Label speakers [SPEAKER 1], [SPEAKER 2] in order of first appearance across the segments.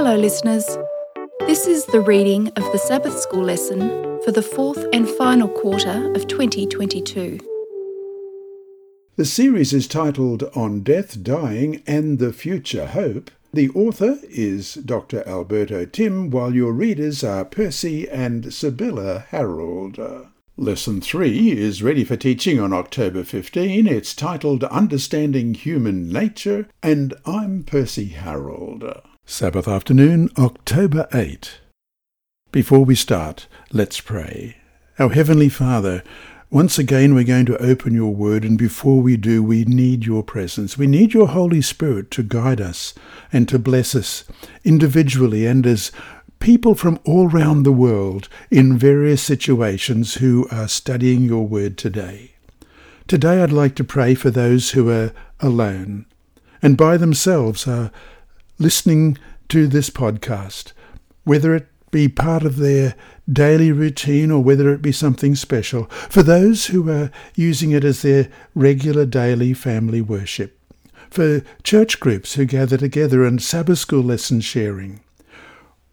[SPEAKER 1] Hello, listeners. This is the reading of the Sabbath School lesson for the fourth and final quarter of 2022.
[SPEAKER 2] The series is titled On Death, Dying and the Future Hope. The author is Dr. Alberto Timm, while your readers are Percy and Sibylla Harold. Lesson 3 is ready for teaching on October 15. It's titled Understanding Human Nature, and I'm Percy Harold. Sabbath afternoon, October 8. Before we start, let's pray. Our Heavenly Father, once again we're going to open your word, and before we do, we need your presence. We need your Holy Spirit to guide us and to bless us individually and as people from all round the world in various situations who are studying your word today. Today I'd like to pray for those who are alone and by themselves are listening to this podcast, whether it be part of their daily routine or whether it be something special, for those who are using it as their regular daily family worship, for church groups who gather together and Sabbath school lesson sharing,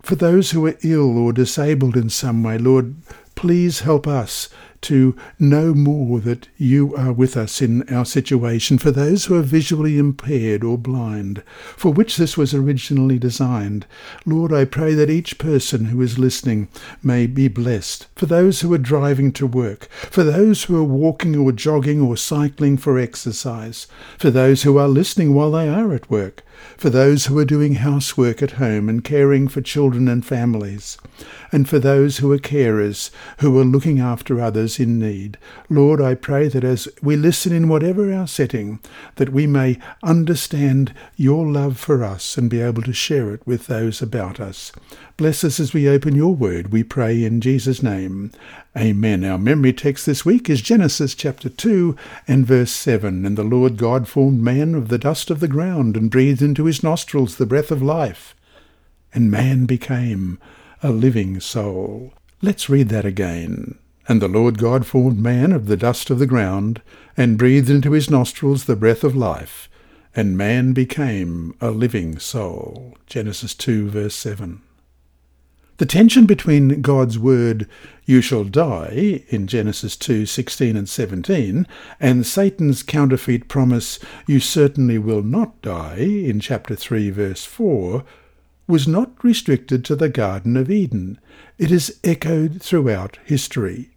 [SPEAKER 2] for those who are ill or disabled in some way, Lord, please help us to know more that you are with us in our situation. For those who are visually impaired or blind, for which this was originally designed, Lord, I pray that each person who is listening may be blessed. For those who are driving to work, for those who are walking or jogging or cycling for exercise, for those who are listening while they are at work, for those who are doing housework at home and caring for children and families, and for those who are carers who are looking after others in need. Lord, I pray that as we listen in whatever our setting, that we may understand your love for us and be able to share it with those about us. Bless us as we open your word, we pray in Jesus' name. Amen. Our memory text this week is Genesis chapter 2 and verse 7. And the Lord God formed man of the dust of the ground and breathed into his nostrils the breath of life. And man became a living soul. Let's read that again. And the Lord God formed man of the dust of the ground, and breathed into his nostrils the breath of life, and man became a living soul. Genesis 2, verse 7. The tension between God's word, you shall die, in Genesis 2 16 and 17, and Satan's counterfeit promise, you certainly will not die, in chapter 3 verse 4, was not restricted to the Garden of Eden. It is echoed throughout history.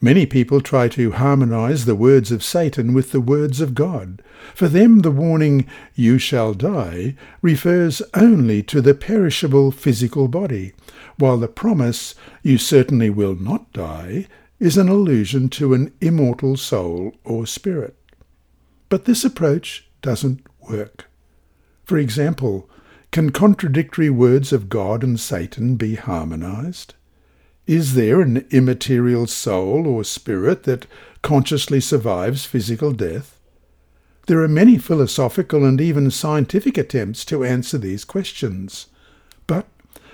[SPEAKER 2] Many people try to harmonize the words of Satan with the words of God. For them, the warning, you shall die, refers only to the perishable physical body, while the promise, you certainly will not die, is an allusion to an immortal soul or spirit. But this approach doesn't work. For example, can contradictory words of God and Satan be harmonized? Is there an immaterial soul or spirit that consciously survives physical death? There are many philosophical and even scientific attempts to answer these questions. But,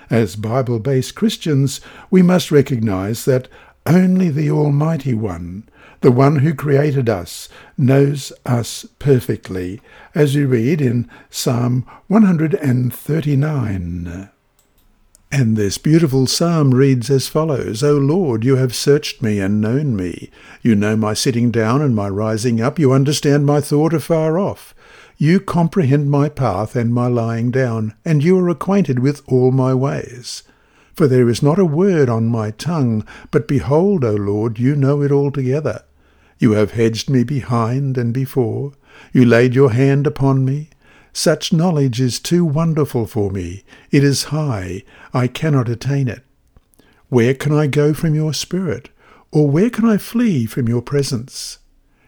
[SPEAKER 2] as Bible based Christians, we must recognize that only the Almighty One, the one who created us, knows us perfectly, as we read in Psalm 139. And this beautiful psalm reads as follows O Lord, you have searched me and known me. You know my sitting down and my rising up. You understand my thought afar off. You comprehend my path and my lying down, and you are acquainted with all my ways. For there is not a word on my tongue, but behold, O Lord, you know it altogether. You have hedged me behind and before. You laid your hand upon me. Such knowledge is too wonderful for me. It is high. I cannot attain it. Where can I go from your spirit? Or where can I flee from your presence?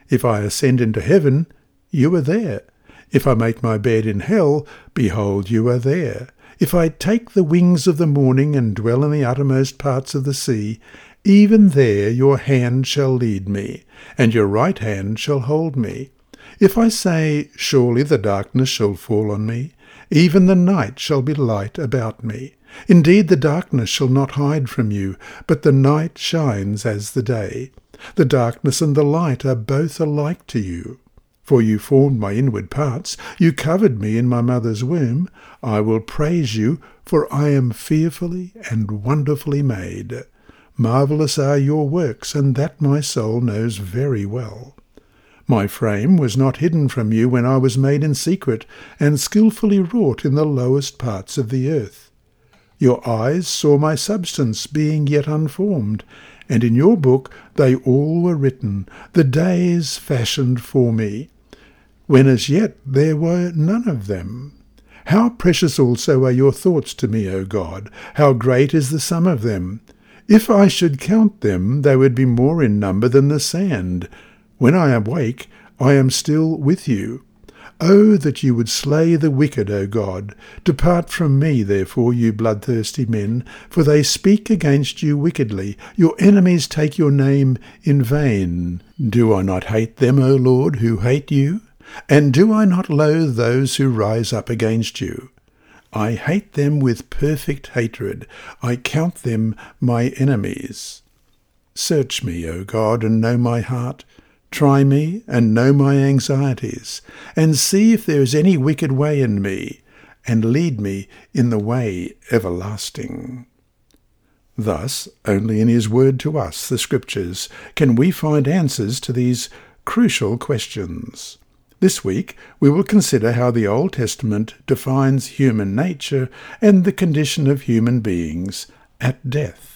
[SPEAKER 2] If I ascend into heaven, you are there. If I make my bed in hell, behold, you are there. If I take the wings of the morning and dwell in the uttermost parts of the sea, even there your hand shall lead me, and your right hand shall hold me. If I say, Surely the darkness shall fall on me, even the night shall be light about me. Indeed, the darkness shall not hide from you, but the night shines as the day. The darkness and the light are both alike to you. For you formed my inward parts, you covered me in my mother's womb. I will praise you, for I am fearfully and wonderfully made. Marvellous are your works, and that my soul knows very well. My frame was not hidden from you when I was made in secret, and skilfully wrought in the lowest parts of the earth. Your eyes saw my substance being yet unformed, and in your book they all were written, the days fashioned for me when as yet there were none of them. How precious also are your thoughts to me, O God! How great is the sum of them! If I should count them, they would be more in number than the sand. When I awake, I am still with you. Oh, that you would slay the wicked, O God! Depart from me, therefore, you bloodthirsty men, for they speak against you wickedly. Your enemies take your name in vain. Do I not hate them, O Lord, who hate you? And do I not loathe those who rise up against you? I hate them with perfect hatred. I count them my enemies. Search me, O God, and know my heart. Try me, and know my anxieties, and see if there is any wicked way in me, and lead me in the way everlasting. Thus, only in his word to us, the Scriptures, can we find answers to these crucial questions. This week we will consider how the Old Testament defines human nature and the condition of human beings at death.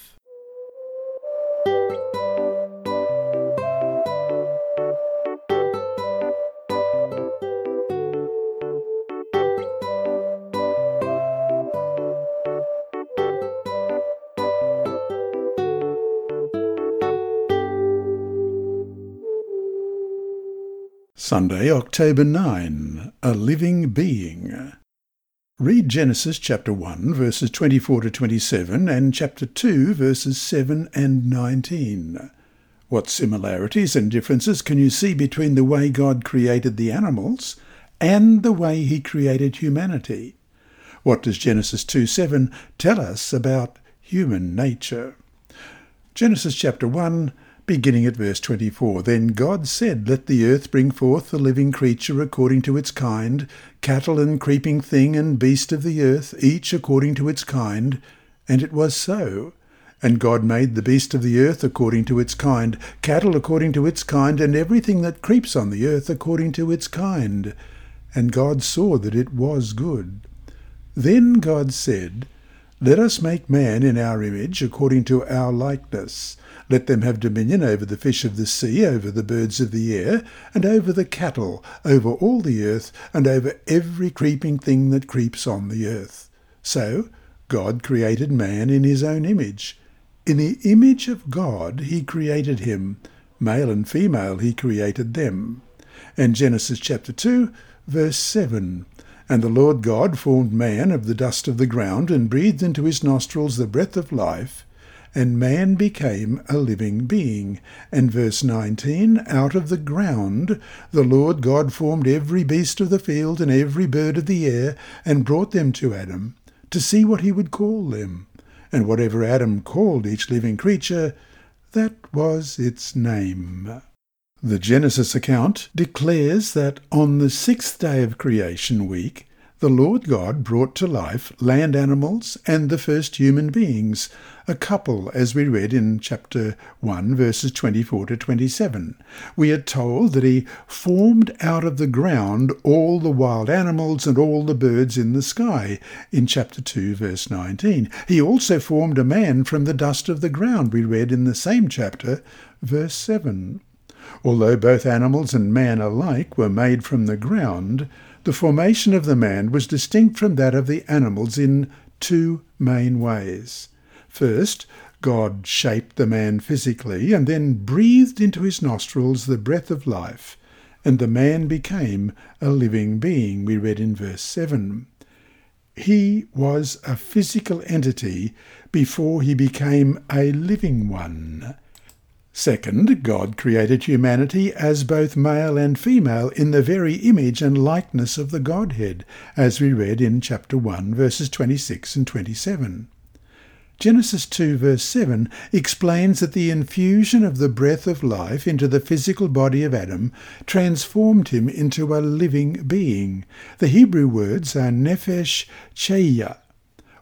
[SPEAKER 2] Sunday, October 9. A Living Being. Read Genesis chapter 1, verses 24 to 27, and chapter 2, verses 7 and 19. What similarities and differences can you see between the way God created the animals and the way he created humanity? What does Genesis 2 7 tell us about human nature? Genesis chapter 1 beginning at verse 24. Then God said, Let the earth bring forth the living creature according to its kind, cattle and creeping thing and beast of the earth, each according to its kind. And it was so. And God made the beast of the earth according to its kind, cattle according to its kind, and everything that creeps on the earth according to its kind. And God saw that it was good. Then God said, Let us make man in our image, according to our likeness let them have dominion over the fish of the sea, over the birds of the air, and over the cattle, over all the earth, and over every creeping thing that creeps on the earth. So God created man in his own image. In the image of God he created him. Male and female he created them. And Genesis chapter 2, verse 7. And the Lord God formed man of the dust of the ground, and breathed into his nostrils the breath of life, and man became a living being. And verse 19, out of the ground the Lord God formed every beast of the field and every bird of the air, and brought them to Adam, to see what he would call them. And whatever Adam called each living creature, that was its name. The Genesis account declares that on the sixth day of creation week, the Lord God brought to life land animals and the first human beings, a couple, as we read in chapter 1, verses 24 to 27. We are told that he formed out of the ground all the wild animals and all the birds in the sky, in chapter 2, verse 19. He also formed a man from the dust of the ground, we read in the same chapter, verse 7. Although both animals and man alike were made from the ground, the formation of the man was distinct from that of the animals in two main ways. First, God shaped the man physically and then breathed into his nostrils the breath of life, and the man became a living being, we read in verse 7. He was a physical entity before he became a living one. Second, God created humanity as both male and female in the very image and likeness of the Godhead, as we read in chapter 1, verses 26 and 27. Genesis 2 verse 7 explains that the infusion of the breath of life into the physical body of Adam transformed him into a living being. The Hebrew words are nephesh chaya,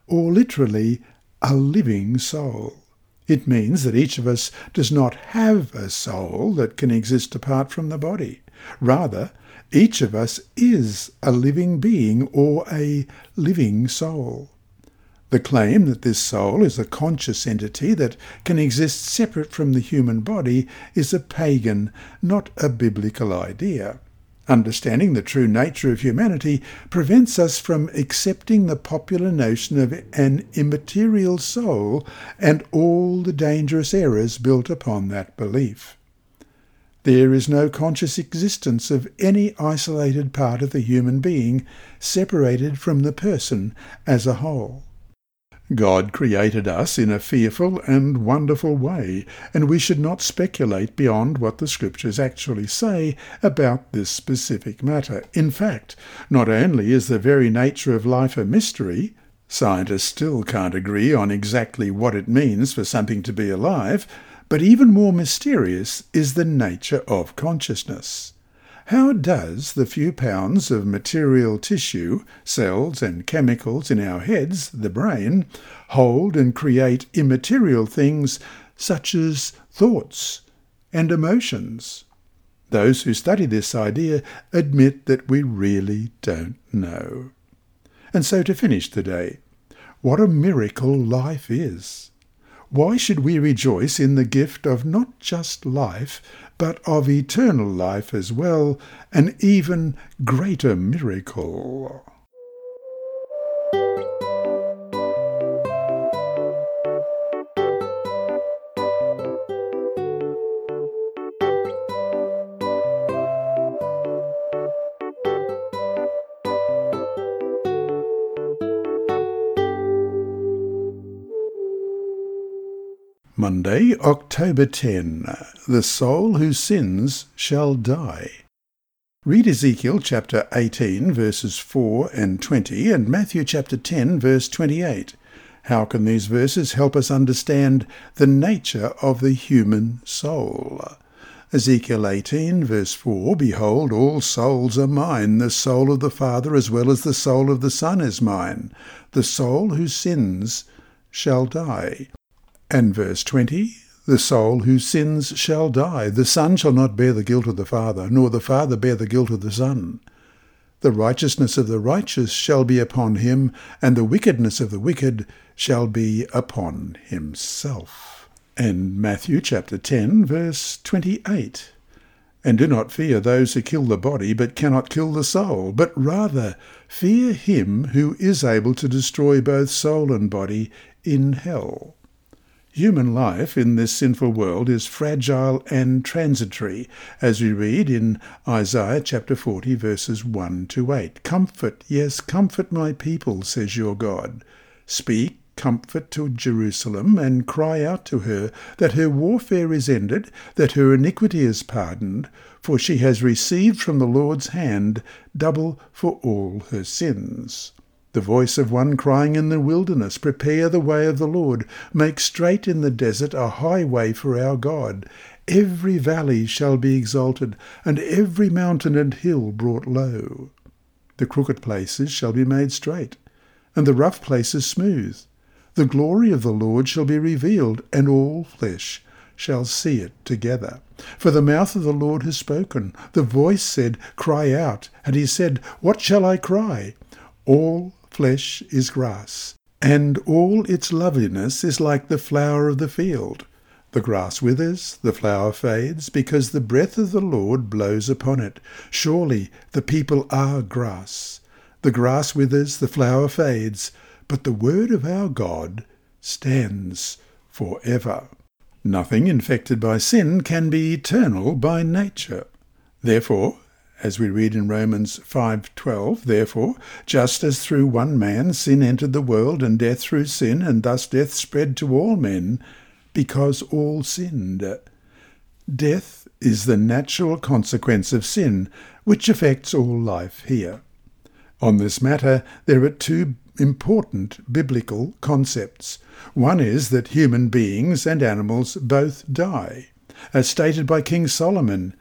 [SPEAKER 2] or literally a living soul. It means that each of us does not have a soul that can exist apart from the body. Rather, each of us is a living being or a living soul. The claim that this soul is a conscious entity that can exist separate from the human body is a pagan, not a biblical idea. Understanding the true nature of humanity prevents us from accepting the popular notion of an immaterial soul and all the dangerous errors built upon that belief. There is no conscious existence of any isolated part of the human being separated from the person as a whole. God created us in a fearful and wonderful way, and we should not speculate beyond what the Scriptures actually say about this specific matter. In fact, not only is the very nature of life a mystery, scientists still can't agree on exactly what it means for something to be alive, but even more mysterious is the nature of consciousness. How does the few pounds of material tissue, cells and chemicals in our heads, the brain, hold and create immaterial things such as thoughts and emotions? Those who study this idea admit that we really don't know. And so to finish today, what a miracle life is! Why should we rejoice in the gift of not just life, but of eternal life as well, an even greater miracle? Monday, October 10. The soul who sins shall die. Read Ezekiel chapter 18, verses 4 and 20, and Matthew chapter 10, verse 28. How can these verses help us understand the nature of the human soul? Ezekiel 18, verse 4 Behold, all souls are mine. The soul of the Father as well as the soul of the Son is mine. The soul who sins shall die. And verse 20 The soul whose sins shall die. The Son shall not bear the guilt of the Father, nor the Father bear the guilt of the Son. The righteousness of the righteous shall be upon him, and the wickedness of the wicked shall be upon himself. And Matthew chapter 10, verse 28. And do not fear those who kill the body, but cannot kill the soul, but rather fear him who is able to destroy both soul and body in hell. Human life in this sinful world is fragile and transitory, as we read in Isaiah chapter 40, verses 1 to 8. Comfort, yes, comfort my people, says your God. Speak comfort to Jerusalem, and cry out to her that her warfare is ended, that her iniquity is pardoned, for she has received from the Lord's hand double for all her sins. The voice of one crying in the wilderness, Prepare the way of the Lord, make straight in the desert a highway for our God. Every valley shall be exalted, and every mountain and hill brought low. The crooked places shall be made straight, and the rough places smooth. The glory of the Lord shall be revealed, and all flesh shall see it together. For the mouth of the Lord has spoken. The voice said, Cry out. And he said, What shall I cry? All flesh is grass, and all its loveliness is like the flower of the field. The grass withers, the flower fades, because the breath of the Lord blows upon it. Surely the people are grass. The grass withers, the flower fades, but the word of our God stands for ever. Nothing infected by sin can be eternal by nature. Therefore, as we read in Romans 5:12 therefore just as through one man sin entered the world and death through sin and thus death spread to all men because all sinned death is the natural consequence of sin which affects all life here on this matter there are two important biblical concepts. One is that human beings and animals both die. As stated by King Solomon,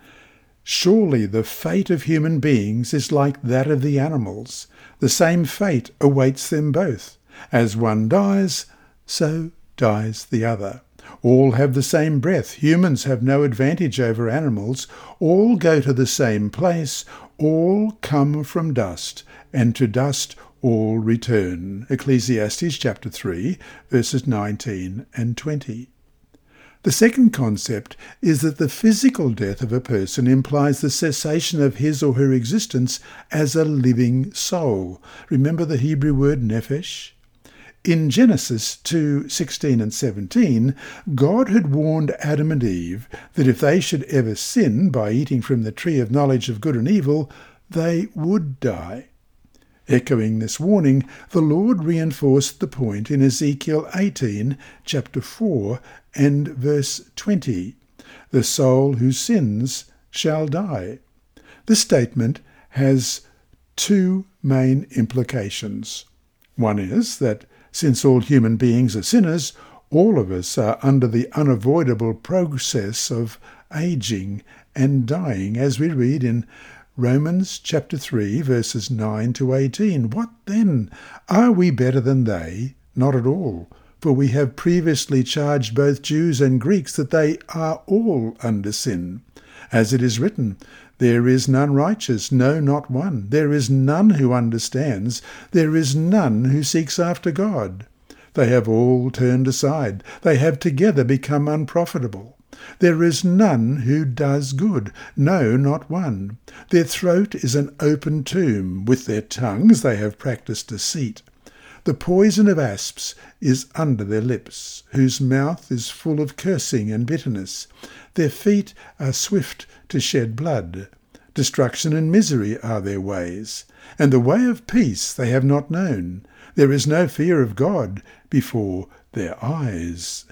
[SPEAKER 2] Surely the fate of human beings is like that of the animals. The same fate awaits them both. As one dies, so dies the other. All have the same breath. Humans have no advantage over animals. All go to the same place. All come from dust, and to dust all return. Ecclesiastes chapter 3, verses 19 and 20. The second concept is that the physical death of a person implies the cessation of his or her existence as a living soul. Remember the Hebrew word nephesh? In Genesis 2 16 and 17, God had warned Adam and Eve that if they should ever sin by eating from the tree of knowledge of good and evil, they would die. Echoing this warning, the Lord reinforced the point in Ezekiel 18, chapter 4, and verse 20 The soul who sins shall die. This statement has two main implications. One is that since all human beings are sinners, all of us are under the unavoidable process of aging and dying, as we read in Romans chapter 3 verses 9 to 18. What then? Are we better than they? Not at all. For we have previously charged both Jews and Greeks that they are all under sin. As it is written, There is none righteous, no, not one. There is none who understands. There is none who seeks after God. They have all turned aside. They have together become unprofitable. There is none who does good, no, not one. Their throat is an open tomb. With their tongues they have practised deceit. The poison of asps is under their lips, whose mouth is full of cursing and bitterness. Their feet are swift to shed blood. Destruction and misery are their ways, and the way of peace they have not known. There is no fear of God before their eyes.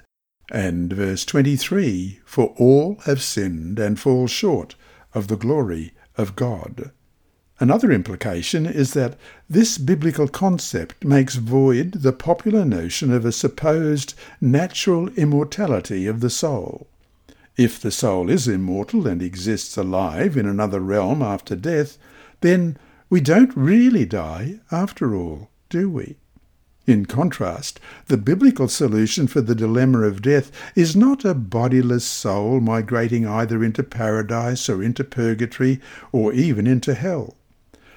[SPEAKER 2] And verse 23 For all have sinned and fall short of the glory of God. Another implication is that this biblical concept makes void the popular notion of a supposed natural immortality of the soul. If the soul is immortal and exists alive in another realm after death, then we don't really die after all, do we? In contrast, the biblical solution for the dilemma of death is not a bodiless soul migrating either into paradise or into purgatory or even into hell.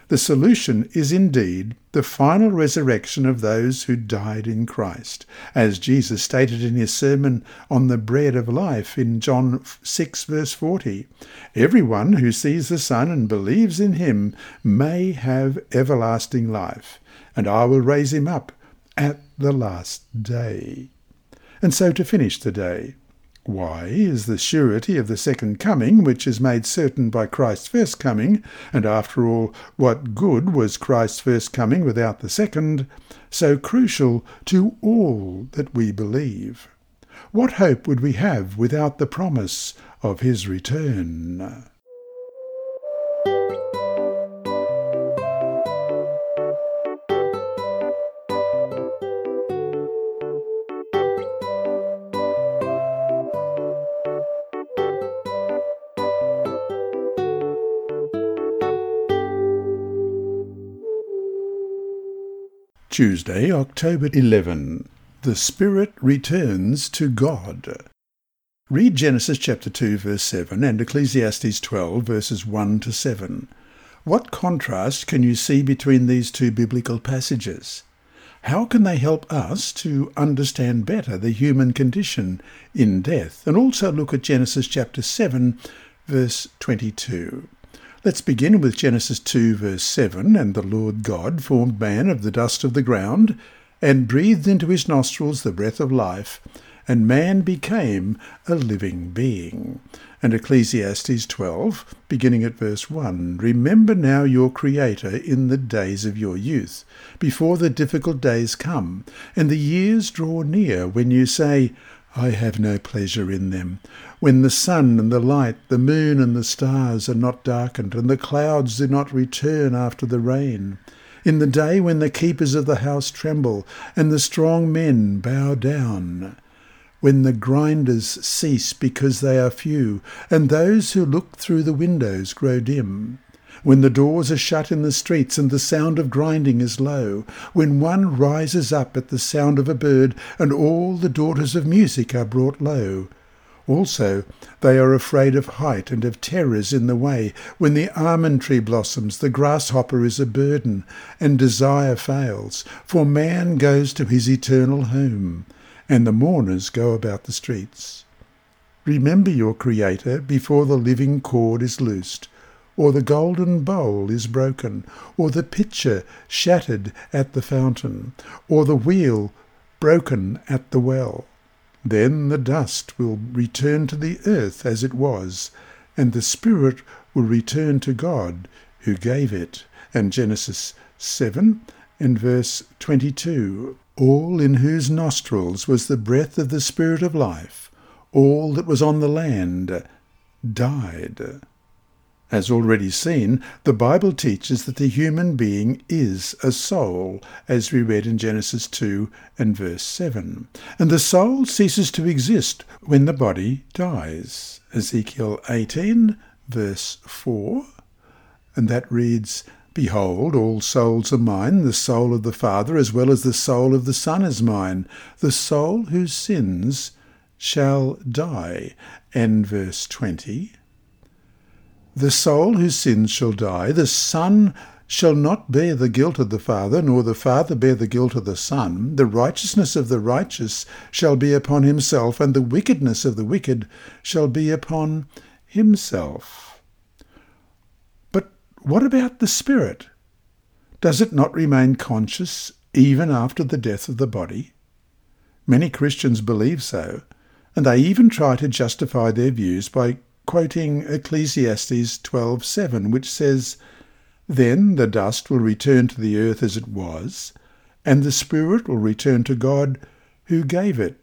[SPEAKER 2] The solution is indeed the final resurrection of those who died in Christ, as Jesus stated in his sermon on the bread of life in John 6 verse 40. Everyone who sees the Son and believes in him may have everlasting life, and I will raise him up at the last day. And so to finish the day, why is the surety of the second coming, which is made certain by Christ's first coming, and after all, what good was Christ's first coming without the second, so crucial to all that we believe? What hope would we have without the promise of his return? Tuesday, October 11. The Spirit returns to God. Read Genesis chapter 2 verse 7 and Ecclesiastes 12 verses 1 to 7. What contrast can you see between these two biblical passages? How can they help us to understand better the human condition in death and also look at Genesis chapter 7 verse 22? Let's begin with Genesis 2, verse 7 And the Lord God formed man of the dust of the ground, and breathed into his nostrils the breath of life, and man became a living being. And Ecclesiastes 12, beginning at verse 1 Remember now your Creator in the days of your youth, before the difficult days come, and the years draw near, when you say, I have no pleasure in them. When the sun and the light, the moon and the stars are not darkened, and the clouds do not return after the rain. in the day when the keepers of the house tremble, and the strong men bow down, when the grinders cease because they are few, and those who look through the windows grow dim, when the doors are shut in the streets and the sound of grinding is low, when one rises up at the sound of a bird, and all the daughters of music are brought low, also, they are afraid of height and of terrors in the way. When the almond tree blossoms, the grasshopper is a burden, and desire fails. For man goes to his eternal home, and the mourners go about the streets. Remember your Creator before the living cord is loosed, or the golden bowl is broken, or the pitcher shattered at the fountain, or the wheel broken at the well. Then the dust will return to the earth as it was, and the spirit will return to God who gave it. And Genesis 7 and verse 22 All in whose nostrils was the breath of the Spirit of life, all that was on the land died. As already seen, the Bible teaches that the human being is a soul, as we read in Genesis 2 and verse 7. And the soul ceases to exist when the body dies. Ezekiel 18, verse 4. And that reads, Behold, all souls are mine, the soul of the Father as well as the soul of the Son is mine. The soul who sins shall die. And verse 20. The soul whose sins shall die, the Son shall not bear the guilt of the Father, nor the Father bear the guilt of the Son. The righteousness of the righteous shall be upon himself, and the wickedness of the wicked shall be upon himself. But what about the Spirit? Does it not remain conscious even after the death of the body? Many Christians believe so, and they even try to justify their views by quoting Ecclesiastes 12:7, which says, Then the dust will return to the earth as it was, and the spirit will return to God who gave it.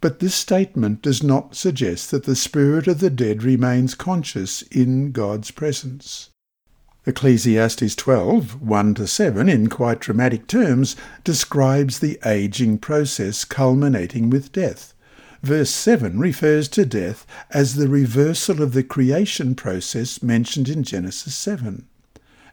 [SPEAKER 2] But this statement does not suggest that the spirit of the dead remains conscious in God's presence. Ecclesiastes 12, 1 to 7, in quite dramatic terms, describes the aging process culminating with death. Verse 7 refers to death as the reversal of the creation process mentioned in Genesis 7.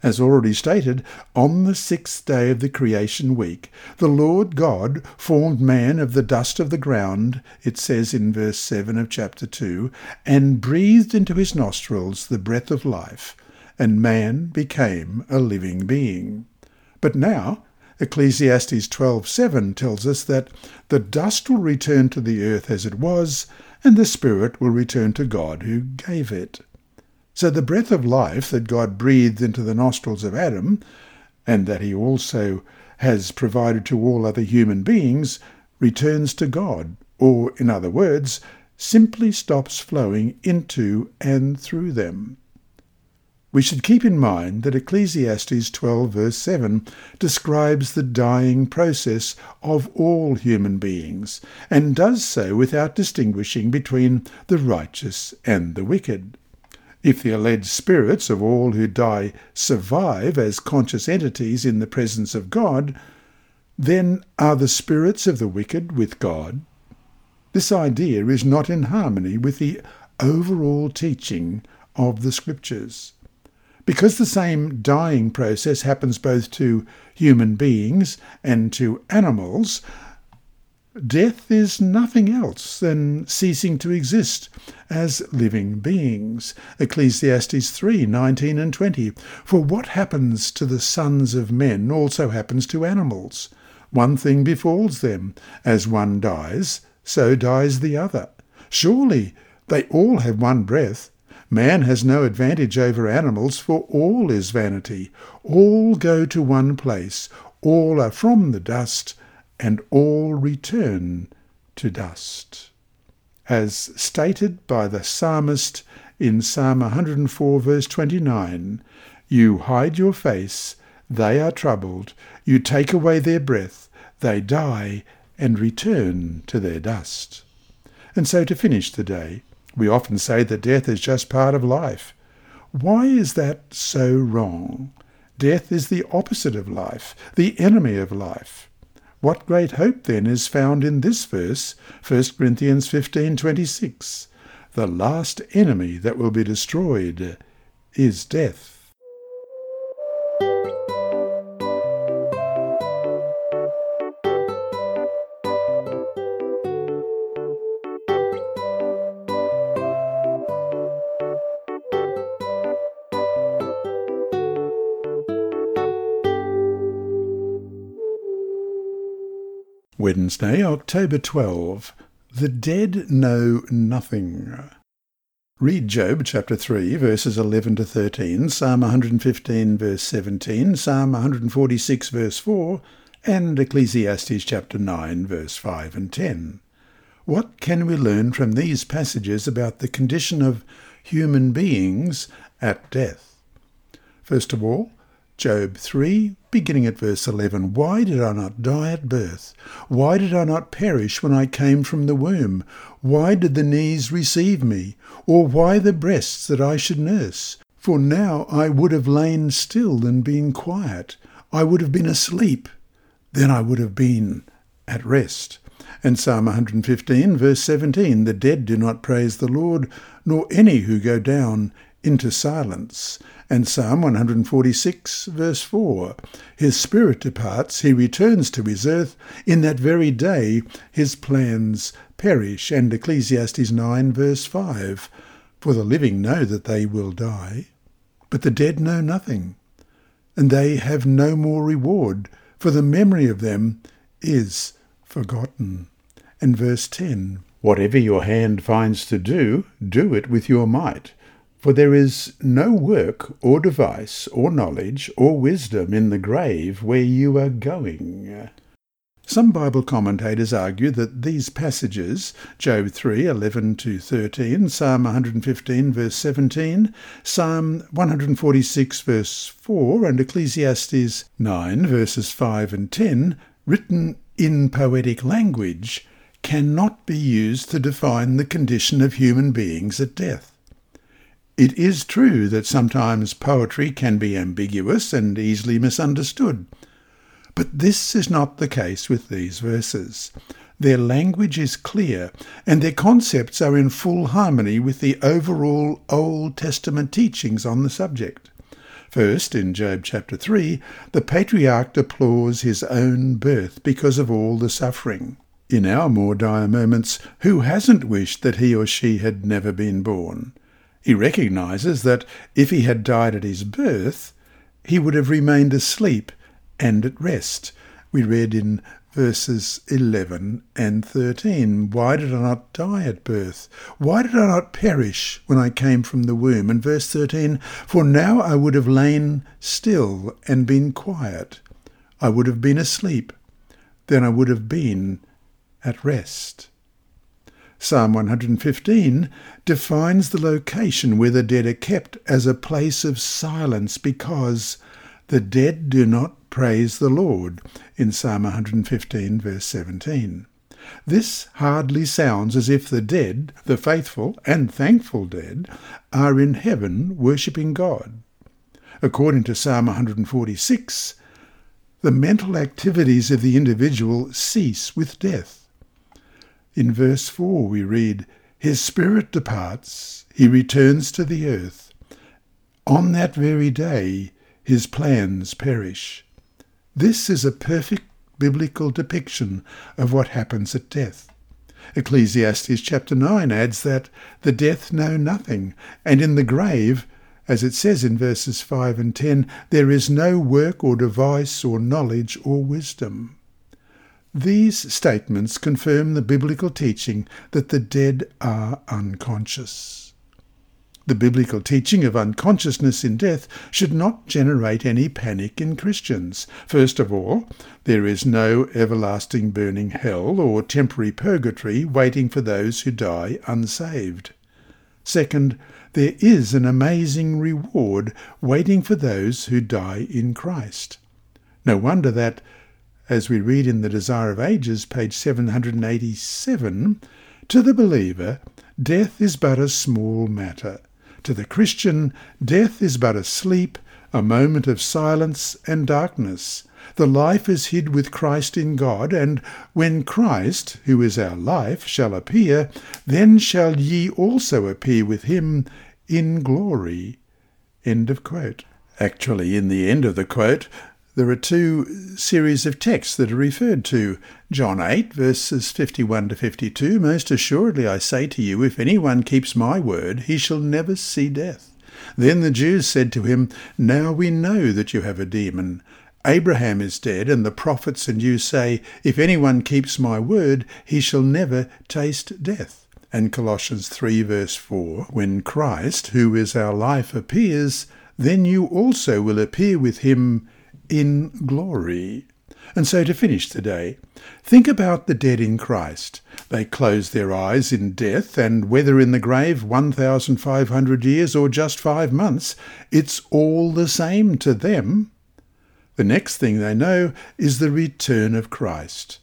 [SPEAKER 2] As already stated, on the sixth day of the creation week, the Lord God formed man of the dust of the ground, it says in verse 7 of chapter 2, and breathed into his nostrils the breath of life, and man became a living being. But now Ecclesiastes 12:7 tells us that the dust will return to the earth as it was, and the spirit will return to God who gave it. So the breath of life that God breathed into the nostrils of Adam, and that he also has provided to all other human beings, returns to God, or, in other words, simply stops flowing into and through them. We should keep in mind that Ecclesiastes 12 verse 7 describes the dying process of all human beings, and does so without distinguishing between the righteous and the wicked. If the alleged spirits of all who die survive as conscious entities in the presence of God, then are the spirits of the wicked with God? This idea is not in harmony with the overall teaching of the Scriptures. Because the same dying process happens both to human beings and to animals, death is nothing else than ceasing to exist as living beings. Ecclesiastes 3 19 and 20. For what happens to the sons of men also happens to animals. One thing befalls them. As one dies, so dies the other. Surely they all have one breath. Man has no advantage over animals, for all is vanity. All go to one place, all are from the dust, and all return to dust. As stated by the psalmist in Psalm 104, verse 29, You hide your face, they are troubled, you take away their breath, they die and return to their dust. And so to finish the day, we often say that death is just part of life. Why is that so wrong? Death is the opposite of life, the enemy of life. What great hope then is found in this verse, 1 Corinthians 15:26. The last enemy that will be destroyed is death. Wednesday, October 12. The dead know nothing. Read Job chapter 3, verses 11 to 13, Psalm 115, verse 17, Psalm 146, verse 4, and Ecclesiastes chapter 9, verse 5 and 10. What can we learn from these passages about the condition of human beings at death? First of all, Job 3, beginning at verse 11 Why did I not die at birth? Why did I not perish when I came from the womb? Why did the knees receive me? Or why the breasts that I should nurse? For now I would have lain still and been quiet. I would have been asleep. Then I would have been at rest. And Psalm 115, verse 17 The dead do not praise the Lord, nor any who go down into silence. And Psalm 146, verse 4 His spirit departs, he returns to his earth. In that very day his plans perish. And Ecclesiastes 9, verse 5 For the living know that they will die, but the dead know nothing, and they have no more reward, for the memory of them is forgotten. And verse 10 Whatever your hand finds to do, do it with your might for there is no work or device or knowledge or wisdom in the grave where you are going. Some Bible commentators argue that these passages, Job 3, 11 to 13, Psalm 115, verse 17, Psalm 146, verse 4, and Ecclesiastes 9, verses 5 and 10, written in poetic language, cannot be used to define the condition of human beings at death. It is true that sometimes poetry can be ambiguous and easily misunderstood. But this is not the case with these verses. Their language is clear, and their concepts are in full harmony with the overall Old Testament teachings on the subject. First, in Job chapter 3, the patriarch deplores his own birth because of all the suffering. In our more dire moments, who hasn't wished that he or she had never been born? He recognizes that if he had died at his birth, he would have remained asleep and at rest. We read in verses 11 and 13, Why did I not die at birth? Why did I not perish when I came from the womb? And verse 13, For now I would have lain still and been quiet. I would have been asleep. Then I would have been at rest. Psalm 115 defines the location where the dead are kept as a place of silence because the dead do not praise the Lord in Psalm 115 verse 17. This hardly sounds as if the dead, the faithful and thankful dead, are in heaven worshipping God. According to Psalm 146, the mental activities of the individual cease with death. In verse 4 we read, His spirit departs, he returns to the earth. On that very day his plans perish. This is a perfect biblical depiction of what happens at death. Ecclesiastes chapter 9 adds that the death know nothing, and in the grave, as it says in verses 5 and 10, there is no work or device or knowledge or wisdom. These statements confirm the biblical teaching that the dead are unconscious. The biblical teaching of unconsciousness in death should not generate any panic in Christians. First of all, there is no everlasting burning hell or temporary purgatory waiting for those who die unsaved. Second, there is an amazing reward waiting for those who die in Christ. No wonder that as we read in The Desire of Ages, page 787, to the believer, death is but a small matter. To the Christian, death is but a sleep, a moment of silence and darkness. The life is hid with Christ in God, and when Christ, who is our life, shall appear, then shall ye also appear with him in glory. End of quote. Actually, in the end of the quote, there are two series of texts that are referred to. John 8, verses 51 to 52 Most assuredly I say to you, if anyone keeps my word, he shall never see death. Then the Jews said to him, Now we know that you have a demon. Abraham is dead, and the prophets and you say, If anyone keeps my word, he shall never taste death. And Colossians 3 verse 4, When Christ, who is our life, appears, then you also will appear with him in glory. And so to finish today, think about the dead in Christ. They close their eyes in death, and whether in the grave 1,500 years or just five months, it's all the same to them. The next thing they know is the return of Christ.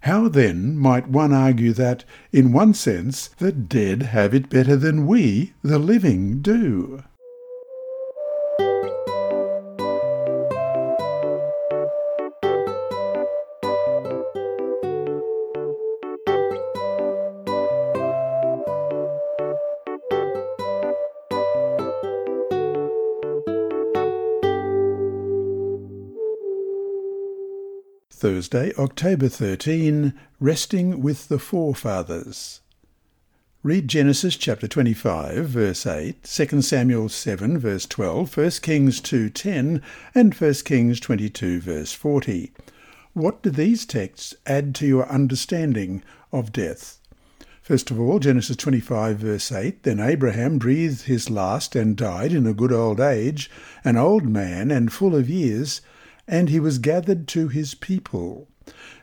[SPEAKER 2] How then might one argue that, in one sense, the dead have it better than we, the living, do? Thursday, October 13, Resting with the Forefathers. Read Genesis chapter 25, verse 8, 2 Samuel 7, verse 12, 1 Kings 2.10, and 1 Kings 22, verse 40. What do these texts add to your understanding of death? First of all, Genesis 25, verse 8 Then Abraham breathed his last and died in a good old age, an old man and full of years, and he was gathered to his people.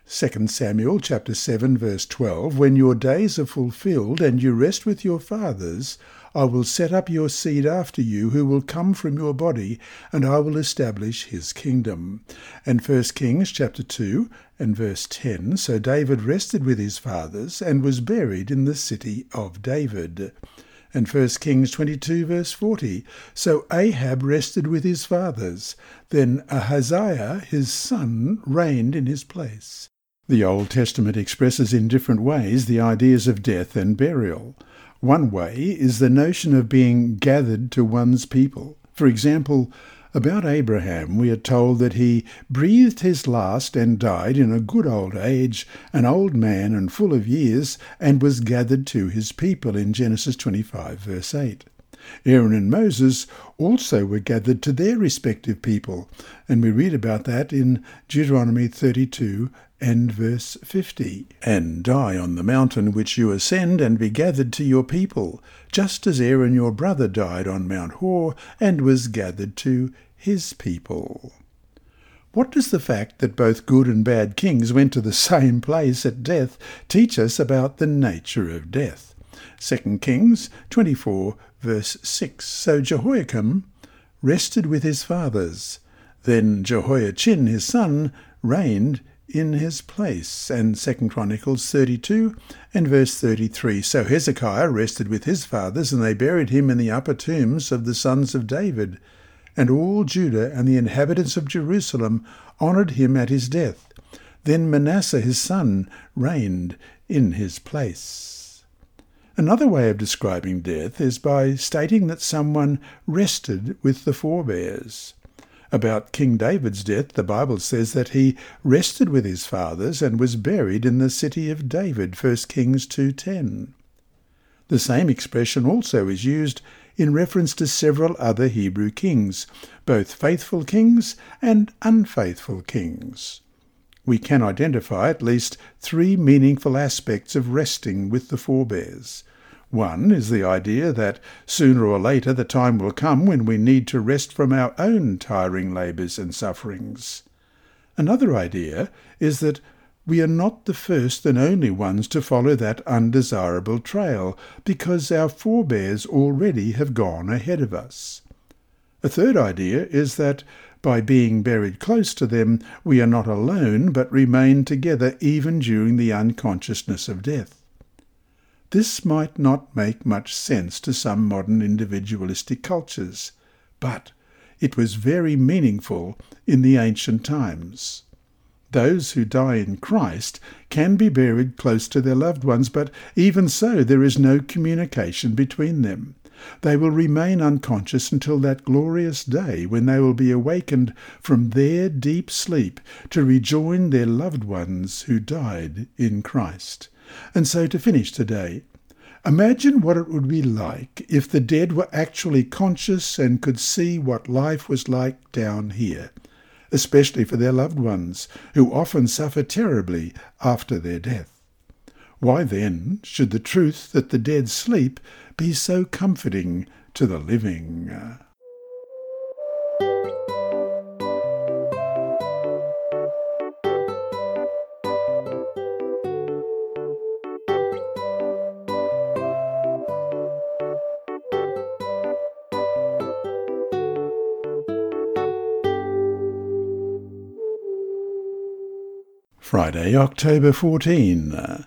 [SPEAKER 2] 2 Samuel chapter 7 verse 12 When your days are fulfilled and you rest with your fathers I will set up your seed after you who will come from your body and I will establish his kingdom. And 1 Kings chapter 2 and verse 10 So David rested with his fathers and was buried in the city of David and 1 Kings 22 verse 40. So Ahab rested with his fathers. Then Ahaziah his son reigned in his place. The Old Testament expresses in different ways the ideas of death and burial. One way is the notion of being gathered to one's people. For example, about Abraham, we are told that he breathed his last and died in a good old age, an old man and full of years, and was gathered to his people in Genesis 25, verse 8. Aaron and Moses also were gathered to their respective people, and we read about that in Deuteronomy 32 and verse 50. And die on the mountain which you ascend, and be gathered to your people, just as Aaron your brother died on Mount Hor, and was gathered to his people. What does the fact that both good and bad kings went to the same place at death teach us about the nature of death? 2 Kings 24, verse 6. So Jehoiakim rested with his fathers. Then Jehoiachin his son reigned in his place. And 2 Chronicles 32 and verse 33. So Hezekiah rested with his fathers, and they buried him in the upper tombs of the sons of David. And all Judah and the inhabitants of Jerusalem honoured him at his death. Then Manasseh his son reigned in his place. Another way of describing death is by stating that someone rested with the forebears. About King David's death, the Bible says that he rested with his fathers and was buried in the city of David, 1 Kings 2.10. The same expression also is used in reference to several other Hebrew kings, both faithful kings and unfaithful kings. We can identify at least three meaningful aspects of resting with the forebears. One is the idea that sooner or later the time will come when we need to rest from our own tiring labours and sufferings. Another idea is that we are not the first and only ones to follow that undesirable trail, because our forebears already have gone ahead of us. A third idea is that by being buried close to them, we are not alone, but remain together even during the unconsciousness of death. This might not make much sense to some modern individualistic cultures, but It was very meaningful in the ancient times. Those who die in Christ can be buried close to their loved ones, but even so, there is no communication between them. They will remain unconscious until that glorious day when they will be awakened from their deep sleep to rejoin their loved ones who died in Christ. And so to finish today, imagine what it would be like if the dead were actually conscious and could see what life was like down here especially for their loved ones, who often suffer terribly after their death. Why then should the truth that the dead sleep be so comforting to the living? Friday, October 14.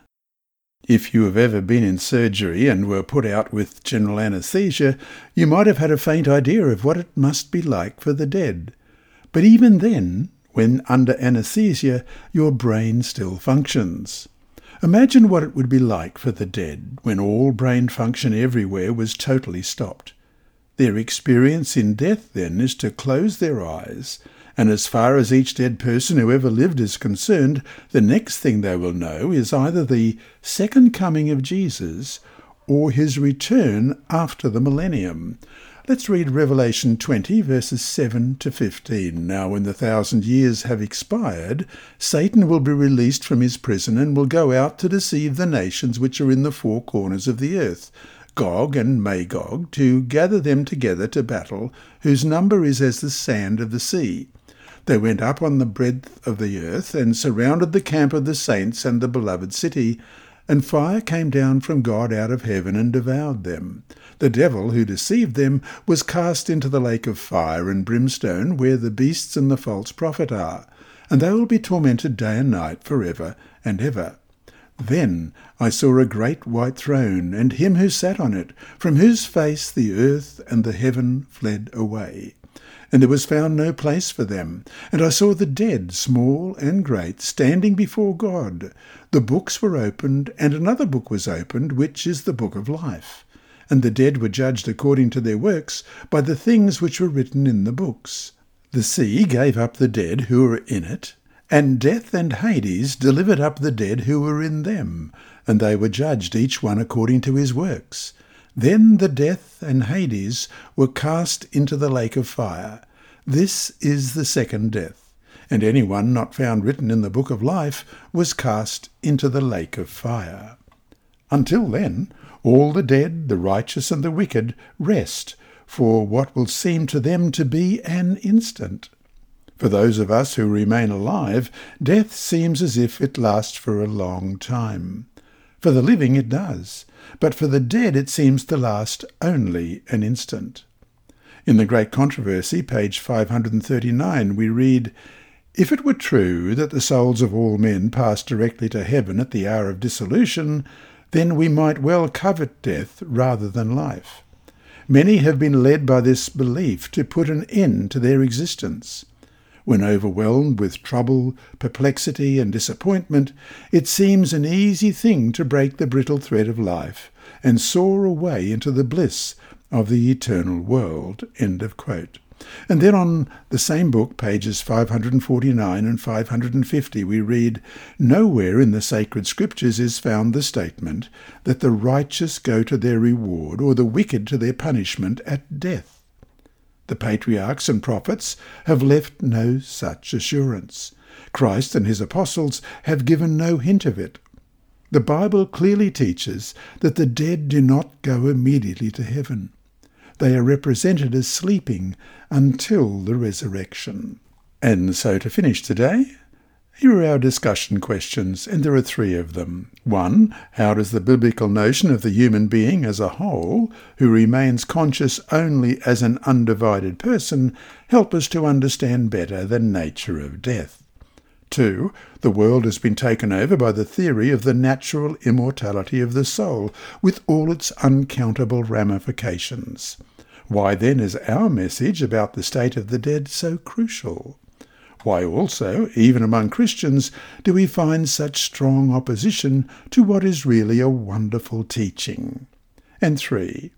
[SPEAKER 2] If you have ever been in surgery and were put out with general anaesthesia, you might have had a faint idea of what it must be like for the dead. But even then, when under anaesthesia, your brain still functions. Imagine what it would be like for the dead when all brain function everywhere was totally stopped. Their experience in death, then, is to close their eyes and as far as each dead person who ever lived is concerned, the next thing they will know is either the second coming of Jesus or his return after the millennium. Let's read Revelation 20, verses 7 to 15. Now, when the thousand years have expired, Satan will be released from his prison and will go out to deceive the nations which are in the four corners of the earth, Gog and Magog, to gather them together to battle, whose number is as the sand of the sea. They went up on the breadth of the earth and surrounded the camp of the saints and the beloved city, and fire came down from God out of heaven and devoured them. The devil who deceived them was cast into the lake of fire and brimstone, where the beasts and the false prophet are, and they will be tormented day and night for ever and ever. Then I saw a great white throne, and him who sat on it, from whose face the earth and the heaven fled away and there was found no place for them. And I saw the dead, small and great, standing before God. The books were opened, and another book was opened, which is the book of life. And the dead were judged according to their works by the things which were written in the books. The sea gave up the dead who were in it, and death and Hades delivered up the dead who were in them, and they were judged each one according to his works. Then the death and Hades were cast into the lake of fire. This is the second death, and any one not found written in the book of life was cast into the lake of fire. Until then, all the dead, the righteous, and the wicked rest for what will seem to them to be an instant. For those of us who remain alive, death seems as if it lasts for a long time. For the living it does, but for the dead it seems to last only an instant. In The Great Controversy, page 539, we read, If it were true that the souls of all men pass directly to heaven at the hour of dissolution, then we might well covet death rather than life. Many have been led by this belief to put an end to their existence. When overwhelmed with trouble, perplexity, and disappointment, it seems an easy thing to break the brittle thread of life and soar away into the bliss of the eternal world. End of quote. And then on the same book, pages 549 and 550, we read, Nowhere in the sacred scriptures is found the statement that the righteous go to their reward or the wicked to their punishment at death. The patriarchs and prophets have left no such assurance. Christ and his apostles have given no hint of it. The Bible clearly teaches that the dead do not go immediately to heaven. They are represented as sleeping until the resurrection. And so to finish today, here are our discussion questions, and there are three of them. One, how does the biblical notion of the human being as a whole, who remains conscious only as an undivided person, help us to understand better the nature of death? Two, the world has been taken over by the theory of the natural immortality of the soul, with all its uncountable ramifications. Why then is our message about the state of the dead so crucial? Why also, even among Christians, do we find such strong opposition to what is really a wonderful teaching? And three,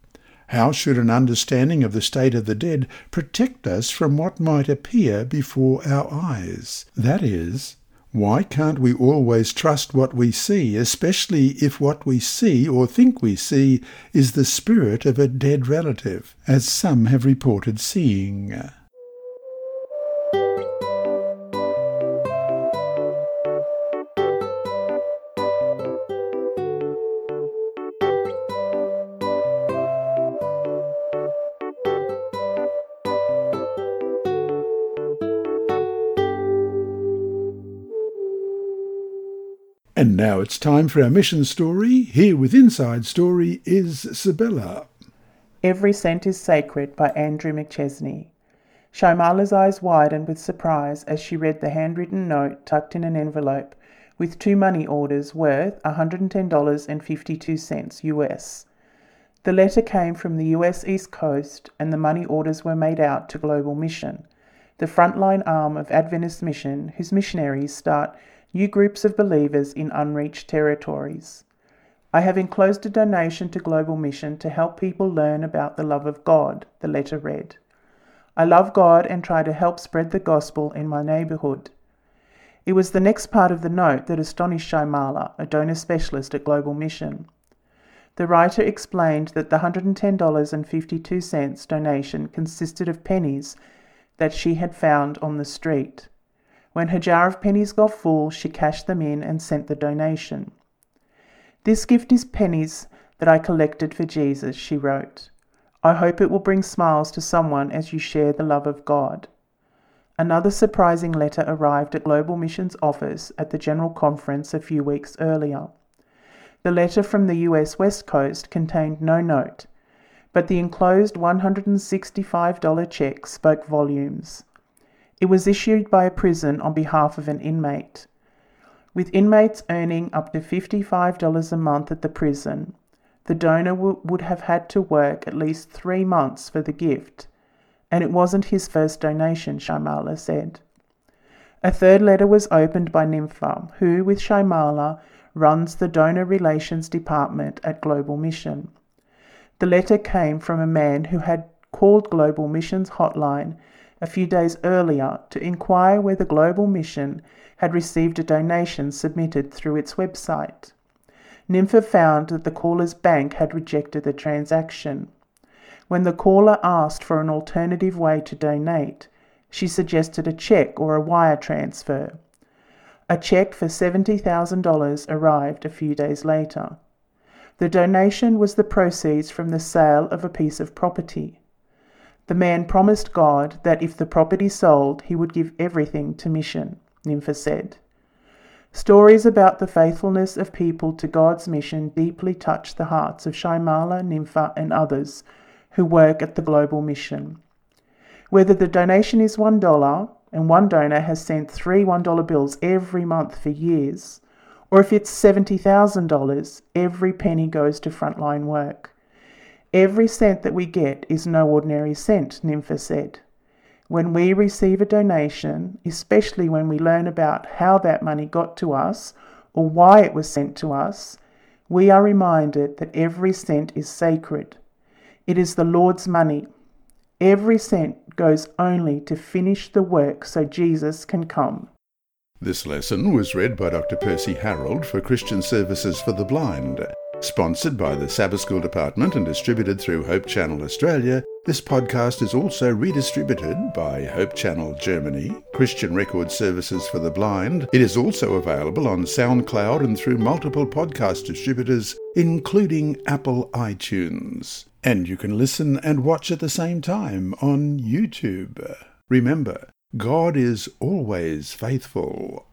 [SPEAKER 2] how should an understanding of the state of the dead protect us from what might appear before our eyes? That is, why can't we always trust what we see, especially if what we see or think we see is the spirit of a dead relative, as some have reported seeing? Now it's time for our mission story. Here with Inside Story is Sibella.
[SPEAKER 3] Every Cent is Sacred by Andrew McChesney. Shamala's eyes widened with surprise as she read the handwritten note tucked in an envelope with two money orders worth $110.52 US. The letter came from the US East Coast and the money orders were made out to Global Mission, the frontline arm of Adventist Mission whose missionaries start new groups of believers in unreached territories. I have enclosed a donation to Global Mission to help people learn about the love of God, the letter read. I love God and try to help spread the gospel in my neighbourhood. It was the next part of the note that astonished Shaimala, a donor specialist at Global Mission. The writer explained that the $110.52 donation consisted of pennies that she had found on the street. When her jar of pennies got full, she cashed them in and sent the donation. This gift is pennies that I collected for Jesus, she wrote. I hope it will bring smiles to someone as you share the love of God. Another surprising letter arrived at Global Mission's office at the General Conference a few weeks earlier. The letter from the US West Coast contained no note, but the enclosed $165 check spoke volumes. It was issued by a prison on behalf of an inmate. With inmates earning up to $55 a month at the prison, the donor w- would have had to work at least three months for the gift, and it wasn't his first donation, Shaimala said. A third letter was opened by Nympha, who, with Shaimala, runs the Donor Relations Department at Global Mission. The letter came from a man who had called Global Mission's hotline a few days earlier to inquire whether Global Mission had received a donation submitted through its website. Nympha found that the caller's bank had rejected the transaction. When the caller asked for an alternative way to donate, she suggested a check or a wire transfer. A check for $70,000 arrived a few days later. The donation was the proceeds from the sale of a piece of property. The man promised God that if the property sold, he would give everything to mission, Nympha said. Stories about the faithfulness of people to God's mission deeply touch the hearts of Shaimala, Nympha, and others who work at the global mission. Whether the donation is $1 and one donor has sent three $1 bills every month for years, or if it's $70,000, every penny goes to frontline work. Every cent that we get is no ordinary cent, Nympha said. When we receive a donation, especially when we learn about how that money got to us or why it was sent to us, we are reminded that every cent is sacred. It is the Lord's money. Every cent goes only to finish the work so Jesus can come.
[SPEAKER 2] This lesson was read by Dr. Percy Harold for Christian Services for the Blind. Sponsored by the Sabbath School Department and distributed through Hope Channel Australia, this podcast is also redistributed by Hope Channel Germany, Christian Record Services for the Blind. It is also available on SoundCloud and through multiple podcast distributors, including Apple iTunes. And you can listen and watch at the same time on YouTube. Remember, God is always faithful.